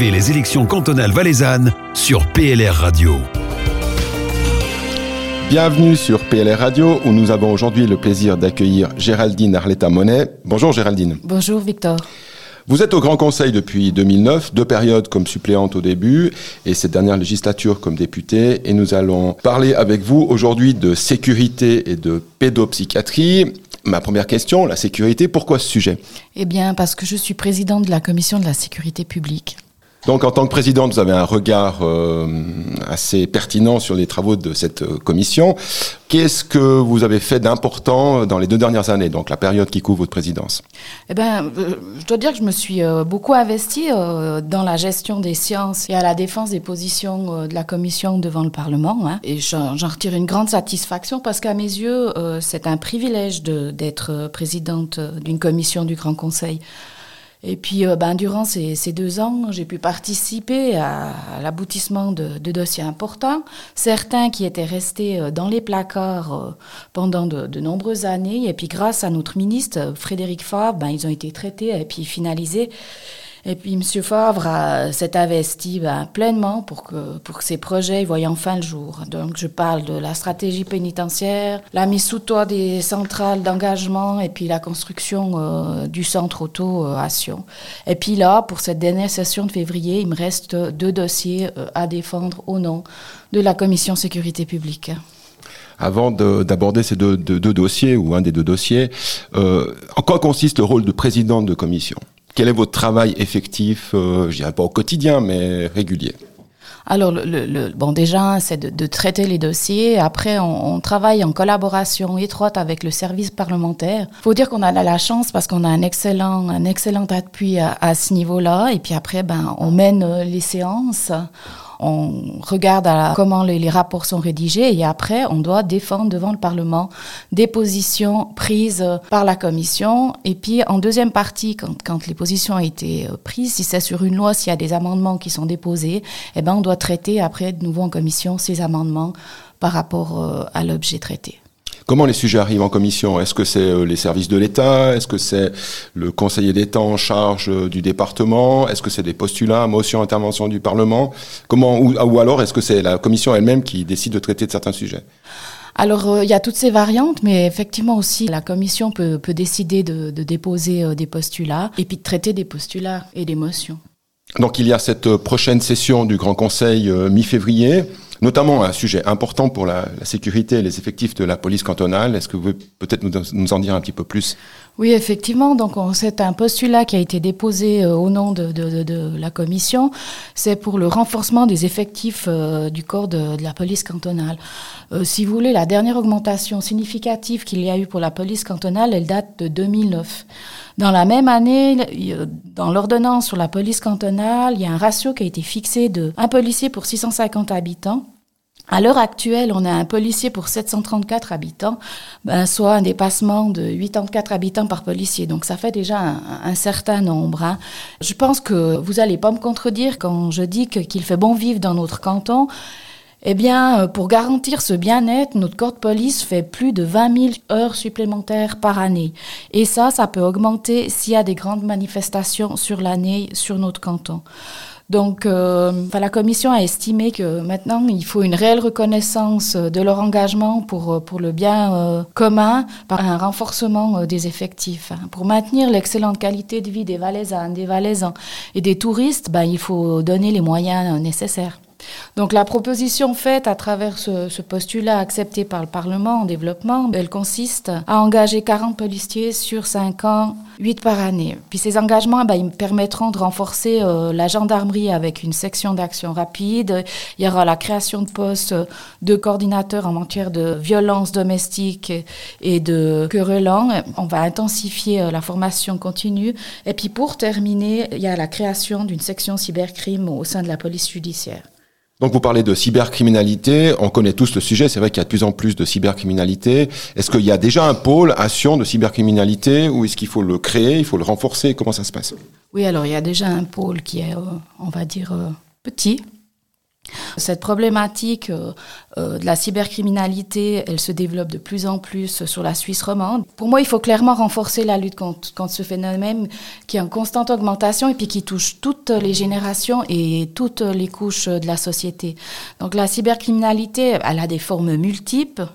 Suivez les élections cantonales valaisannes sur PLR Radio. Bienvenue sur PLR Radio où nous avons aujourd'hui le plaisir d'accueillir Géraldine Arletta Monet. Bonjour Géraldine. Bonjour Victor. Vous êtes au Grand Conseil depuis 2009, deux périodes comme suppléante au début et cette dernière législature comme députée. Et nous allons parler avec vous aujourd'hui de sécurité et de pédopsychiatrie. Ma première question, la sécurité, pourquoi ce sujet? Eh bien, parce que je suis présidente de la commission de la sécurité publique. Donc en tant que présidente, vous avez un regard euh, assez pertinent sur les travaux de cette euh, commission. Qu'est-ce que vous avez fait d'important dans les deux dernières années, donc la période qui couvre votre présidence? Eh bien, euh, je dois dire que je me suis beaucoup investie dans la gestion des sciences et à la défense des positions de la commission devant le Parlement. Hein. Et j'en retire une grande satisfaction parce qu'à mes yeux, c'est un privilège d'être présidente d'une commission du Grand Conseil. Et puis, euh, ben, durant ces, ces, deux ans, j'ai pu participer à, l'aboutissement de, dossiers importants, certains qui étaient restés euh, dans les placards euh, pendant de, nombreuses années. Et puis, grâce à notre ministre, Frédéric Favre, ben, ils ont été traités et puis finalisés. Et puis M. Favre s'est investi ben, pleinement pour que, pour que ces projets voient enfin le jour. Donc je parle de la stratégie pénitentiaire, la mise sous toit des centrales d'engagement et puis la construction euh, du centre auto à Sion. Et puis là, pour cette dernière session de février, il me reste deux dossiers euh, à défendre au nom de la Commission sécurité publique avant d'aborder ces deux, dossiers ou un des deux dossiers, euh, en quoi consiste le rôle de président de commission? Quel est votre travail effectif, euh, je dirais pas au quotidien, mais régulier alors, le, bon, déjà, c'est de, traiter les dossiers. Après, on, travaille en collaboration étroite avec le service parlementaire. Il faut dire qu'on a la chance parce qu'on a un excellent, un excellent appui à, à ce niveau-là. Et puis après, ben, on mène les séances on regarde à comment les, rapports sont rédigés et après, on doit défendre devant le Parlement des positions prises par la Commission. Et puis, en deuxième partie, quand, les positions ont été euh, prises, si c'est sur une loi, s'il y a des amendements qui sont déposés, eh ben, on doit traiter après de nouveau en Commission ces amendements par rapport euh, à l'objet traité. Comment les sujets arrivent en commission? Est-ce que c'est euh, les services de l'État? Est-ce que c'est le conseiller d'État en charge euh, du département? Est-ce que c'est des postulats, motions, interventions du Parlement? Comment ou, alors est-ce que c'est la commission elle-même qui décide de traiter de certains sujets? Alors, euh, il y a toutes ces variantes, mais effectivement aussi, la commission peut, décider de, déposer des postulats et puis de traiter des postulats et des motions. Donc, il y a cette prochaine session du Grand Conseil mi-février notamment un sujet important pour la, sécurité et les effectifs de la police cantonale. Est-ce que vous pouvez peut-être nous, en dire un petit peu plus? Oui, effectivement. Donc, c'est un postulat qui a été déposé euh, au nom de, la commission. C'est pour le renforcement des effectifs euh, du corps de, la police cantonale. Euh, si vous voulez, la dernière augmentation significative qu'il y a eu pour la police cantonale, elle date de 2009. Dans la même année, dans l'ordonnance sur la police cantonale, il y a un ratio qui a été fixé de un policier pour 650 habitants. À l'heure actuelle, on a un policier pour 734 habitants, ben, soit un dépassement de 84 habitants par policier. Donc ça fait déjà un, certain nombre. Hein. Je pense que vous n'allez pas me contredire quand je dis qu'il fait bon vivre dans notre canton. Eh bien, euh, pour garantir ce bien-être, notre corps de police fait plus de 20 000 heures supplémentaires par année. Et ça, ça peut augmenter s'il y a des grandes manifestations sur l'année sur notre canton. Donc, euh, la commission a estimé que maintenant, il faut une réelle reconnaissance de leur engagement pour, euh, pour le bien commun par un renforcement des effectifs. Hein. Pour maintenir l'excellente qualité de vie des Valaisans, des Valaisans et des touristes, ben, il faut donner les moyens nécessaires. Donc la proposition faite à travers ce, postulat accepté par le Parlement en développement, elle consiste à engager 40 policiers sur 5 ans, 8 par année. Puis ces engagements, ben, ils permettront de renforcer euh, la gendarmerie avec une section d'action rapide. Il y aura la création de postes de coordinateurs en matière de violence domestique et de querellants. On va intensifier euh, la formation continue. Et puis pour terminer, il y a la création d'une section cybercrime au sein de la police judiciaire. Donc vous parlez de cybercriminalité, on connaît tous le sujet, c'est vrai qu'il y a de plus en plus de cybercriminalité. Est-ce qu'il y a déjà un pôle à Sion de cybercriminalité ou est-ce qu'il faut le créer, il faut le renforcer? Comment ça se passe? Oui, alors il y a déjà un pôle qui est, euh, on va dire, euh, petit. Cette problématique euh, euh, de la cybercriminalité, elle se développe de plus en plus sur la Suisse romande. Pour moi, il faut clairement renforcer la lutte contre, contre, ce phénomène qui est en constante augmentation et puis qui touche toutes les générations et toutes les couches de la société. Donc la cybercriminalité, elle a des formes multiples.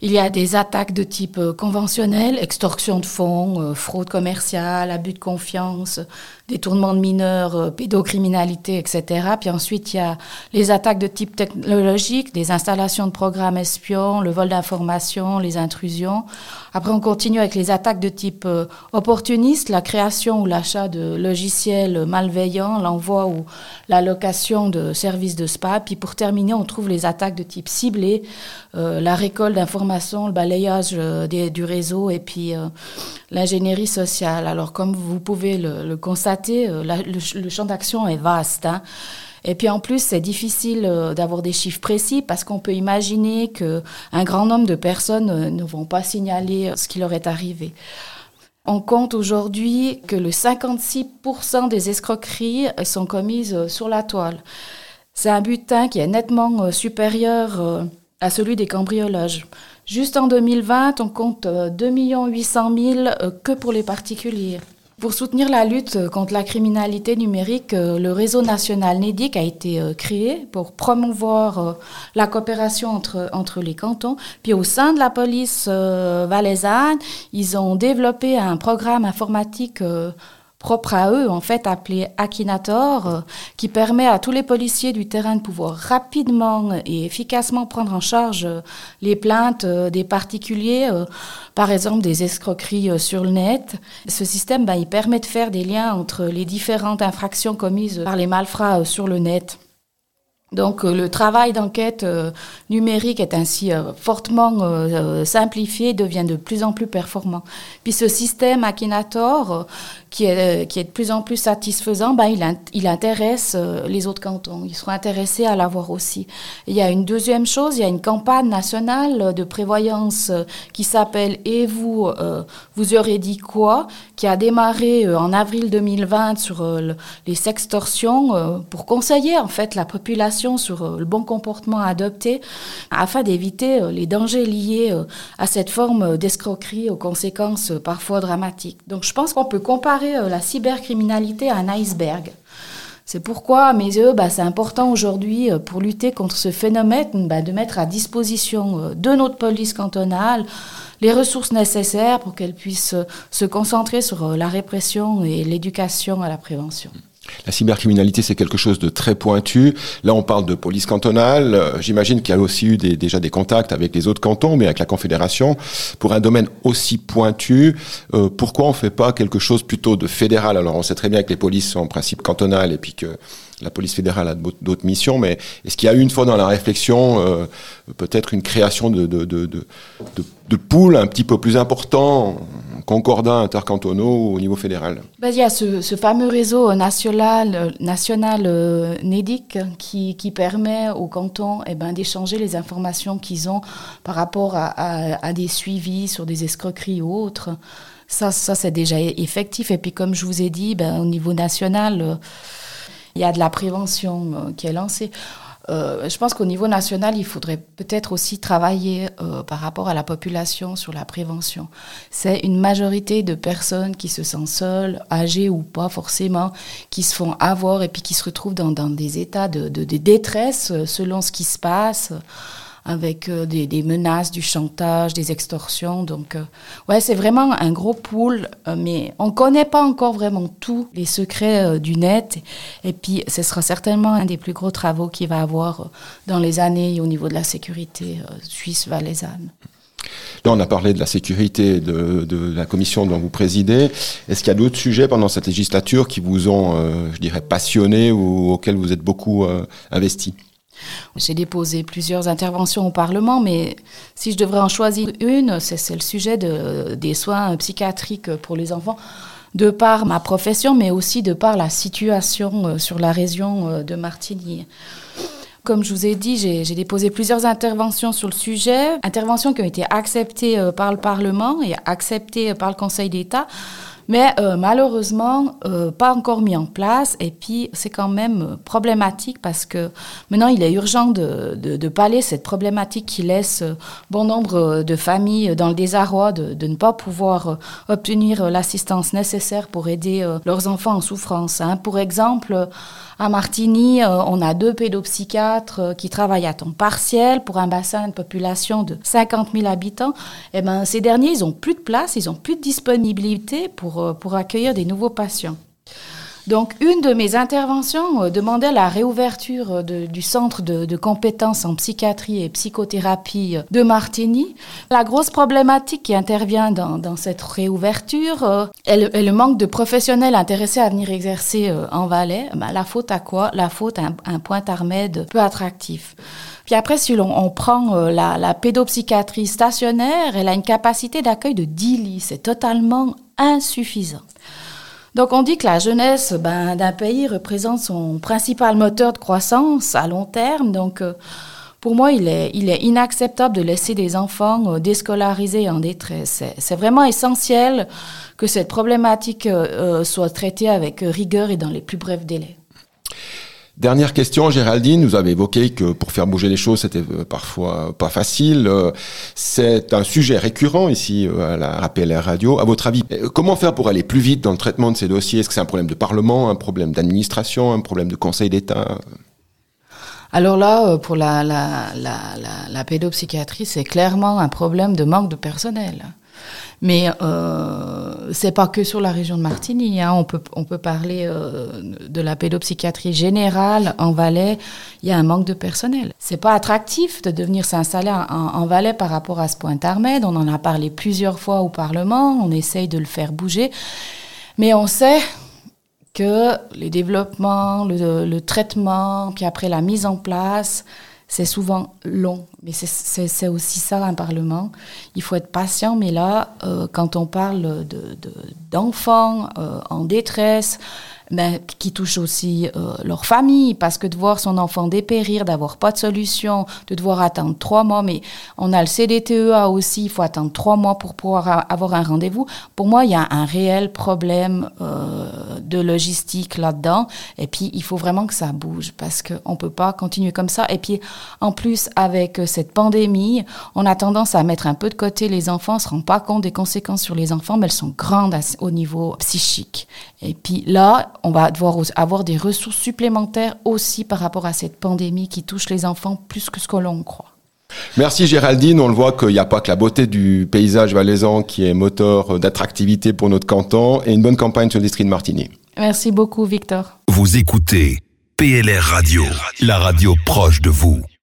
Il y a des attaques de type euh, conventionnel, extorsion de fonds, euh, fraude commerciale, abus de confiance, détournement de mineurs, euh, pédocriminalité, etc. Puis ensuite, il y a les attaques de type technologique, des installations de programmes espions, le vol d'informations, les intrusions. Après, on continue avec les attaques de type opportuniste, la création ou l'achat de logiciels malveillants, l'envoi ou la location de services de spa. Puis pour terminer, on trouve les attaques de type ciblé, la récolte d'informations, le balayage euh, du réseau et puis euh, l'ingénierie sociale. Alors comme vous pouvez le, constater, euh, le, champ d'action est vaste. Hein. Et puis en plus, c'est difficile d'avoir des chiffres précis parce qu'on peut imaginer qu'un grand nombre de personnes ne vont pas signaler ce qui leur est arrivé. On compte aujourd'hui que le 56% des escroqueries sont commises sur la toile. C'est un butin qui est nettement supérieur à celui des cambriolages. Juste en 2020, on compte 2 800 000 que pour les particuliers. Pour soutenir la lutte euh, contre la criminalité numérique, euh, le réseau national NEDIC a été euh, créé pour promouvoir la coopération entre, entre les cantons. Puis au sein de la police valaisanne, ils ont développé un programme informatique propre à eux, en fait, appelé Akinator, euh, qui permet à tous les policiers du terrain de pouvoir rapidement et efficacement prendre en charge euh, les plaintes euh, des particuliers, par exemple des escroqueries sur le net. Ce système, ben, il permet de faire des liens entre les différentes infractions commises par les malfrats sur le net. Donc le travail d'enquête numérique est ainsi fortement simplifié, devient de plus en plus performant. Puis ce système Akinator, qui est, qui est de plus en plus satisfaisant, ben, il, il intéresse euh, les autres cantons. Ils seront intéressés à l'avoir aussi. il y a une deuxième chose, il y a une campagne nationale de prévoyance euh, qui s'appelle Et vous, euh, vous aurez dit quoi? qui a démarré en avril 2020 sur les sextorsions pour conseiller en fait la population sur le bon comportement à adopter afin d'éviter les dangers liés à cette forme d'escroquerie aux conséquences parfois dramatiques. Donc je pense qu'on peut comparer euh, la cybercriminalité à un iceberg. C'est pourquoi, à mes yeux, bah, c'est important aujourd'hui, euh, pour lutter contre ce phénomène, bah, de mettre à disposition euh, de notre police cantonale les ressources nécessaires pour qu'elle puisse se concentrer sur la répression et l'éducation à la prévention. La cybercriminalité, c'est quelque chose de très pointu. Là, on parle de police cantonale. Euh, j'imagine qu'il y a aussi eu déjà des contacts avec les autres cantons, mais avec la Confédération. Pour un domaine aussi pointu, euh, pourquoi on ne fait pas quelque chose plutôt de fédéral? Alors, on sait très bien que les polices sont en principe cantonales et puis que la police fédérale a d'autres missions, mais est-ce qu'il y a eu une fois dans la réflexion euh, peut-être une création de, de, de, de, pools un petit peu plus importants, concordats intercantonaux au niveau fédéral? Ben, Il y a ce, fameux réseau national, national euh, NEDIC qui, permet aux cantons eh ben, d'échanger les informations qu'ils ont par rapport à, des suivis sur des escroqueries ou autres. Ça, ça c'est déjà effectif. Et puis, comme je vous ai dit, ben, au niveau national, euh, il y a de la prévention euh, qui est lancée. Euh, je pense qu'au niveau national, il faudrait peut-être aussi travailler euh, par rapport à la population sur la prévention. C'est une majorité de personnes qui se sentent seules, âgées ou pas forcément, qui se font avoir et puis qui se retrouvent dans, des états de, de détresse selon ce qui se passe avec euh, des, menaces, du chantage, des extorsions. Donc, euh, ouais, c'est vraiment un gros pool, euh, mais on ne connaît pas encore vraiment tous les secrets du net. Et puis, ce sera certainement un des plus gros travaux qu'il va avoir dans les années au niveau de la sécurité suisse valaisanne. Là, on a parlé de la sécurité de, de la commission dont vous présidez. Est-ce qu'il y a d'autres sujets pendant cette législature qui vous ont, je dirais, passionné ou auxquels vous êtes beaucoup investi? J'ai déposé plusieurs interventions au Parlement, mais si je devrais en choisir une, c'est le sujet de, des soins psychiatriques pour les enfants, de par ma profession, mais aussi de par la situation euh, sur la région euh, de Martigny. Comme je vous ai dit, j'ai déposé plusieurs interventions sur le sujet, interventions qui ont été acceptées euh, par le Parlement et acceptées par le Conseil d'État. Mais euh, malheureusement, euh, pas encore mis en place. Et puis, c'est quand même problématique parce que maintenant, il est urgent de, de, de pallier cette problématique qui laisse bon nombre de familles dans le désarroi de, de ne pas pouvoir obtenir l'assistance nécessaire pour aider leurs enfants en souffrance. Hein. Pour exemple, à Martigny, euh, on a deux pédopsychiatres euh, qui travaillent à temps partiel pour un bassin de population de 50 000 habitants. Et eh ben, ces derniers, ils n'ont plus de place, ils n'ont plus de disponibilité pour, euh, pour accueillir des nouveaux patients. Donc, une de mes interventions euh, demandait la réouverture euh, du centre de, compétences en psychiatrie et psychothérapie euh, de Martigny. La grosse problématique qui intervient dans, cette réouverture est le, manque de professionnels intéressés à venir exercer en Valais. Ben, la faute à quoi? La faute à un, point armède peu attractif. Puis après, si on, prend la, la pédopsychiatrie stationnaire, elle a une capacité d'accueil de 10 lits. C'est totalement insuffisant. Donc on dit que la jeunesse ben, d'un pays représente son principal moteur de croissance à long terme. Donc euh, pour moi, il est, inacceptable de laisser des enfants euh, déscolarisés en détresse. C'est vraiment essentiel que cette problématique euh, soit traitée avec rigueur et dans les plus brefs délais. Dernière question, Géraldine, vous avez évoqué que pour faire bouger les choses, c'était euh, parfois pas facile. Euh, c'est un sujet récurrent ici euh, à la PLR Radio. À votre avis, comment faire pour aller plus vite dans le traitement de ces dossiers? Est-ce que c'est un problème de Parlement, un problème d'administration, un problème de Conseil d'État? Alors là, pour la, la pédopsychiatrie, c'est clairement un problème de manque de personnel. Mais euh, c'est pas que sur la région de Martigny. Hein. On, peut, on peut parler euh, de la pédopsychiatrie générale en Valais. Il y a un manque de personnel. C'est pas attractif de devenir s'installer en, en, Valais par rapport à ce point Armed. On en a parlé plusieurs fois au Parlement. On essaye de le faire bouger. Mais on sait que les développements, le, le traitement, puis après la mise en place, c'est souvent long, mais c'est aussi ça un Parlement. Il faut être patient, mais là, euh, quand on parle d'enfants de, euh, en détresse, mais qui touche aussi euh, leur famille, parce que de voir son enfant dépérir, d'avoir pas de solution, de devoir attendre trois mois, mais on a le CDTEA aussi, il faut attendre trois mois pour pouvoir avoir un rendez-vous. Pour moi, il y a un réel problème euh, de logistique là-dedans, et puis il faut vraiment que ça bouge, parce qu'on peut pas continuer comme ça. Et puis, en plus, avec cette pandémie, on a tendance à mettre un peu de côté les enfants, on se rend pas compte des conséquences sur les enfants, mais elles sont grandes au niveau psychique. Et puis là, on va devoir avoir des ressources supplémentaires aussi par rapport à cette pandémie qui touche les enfants plus que ce que l'on croit. Merci Géraldine, on le voit qu'il n'y a pas que la beauté du paysage valaisan qui est moteur d'attractivité pour notre canton et une bonne campagne sur le district de Martigny. Merci beaucoup Victor. Vous écoutez PLR Radio, la radio proche de vous.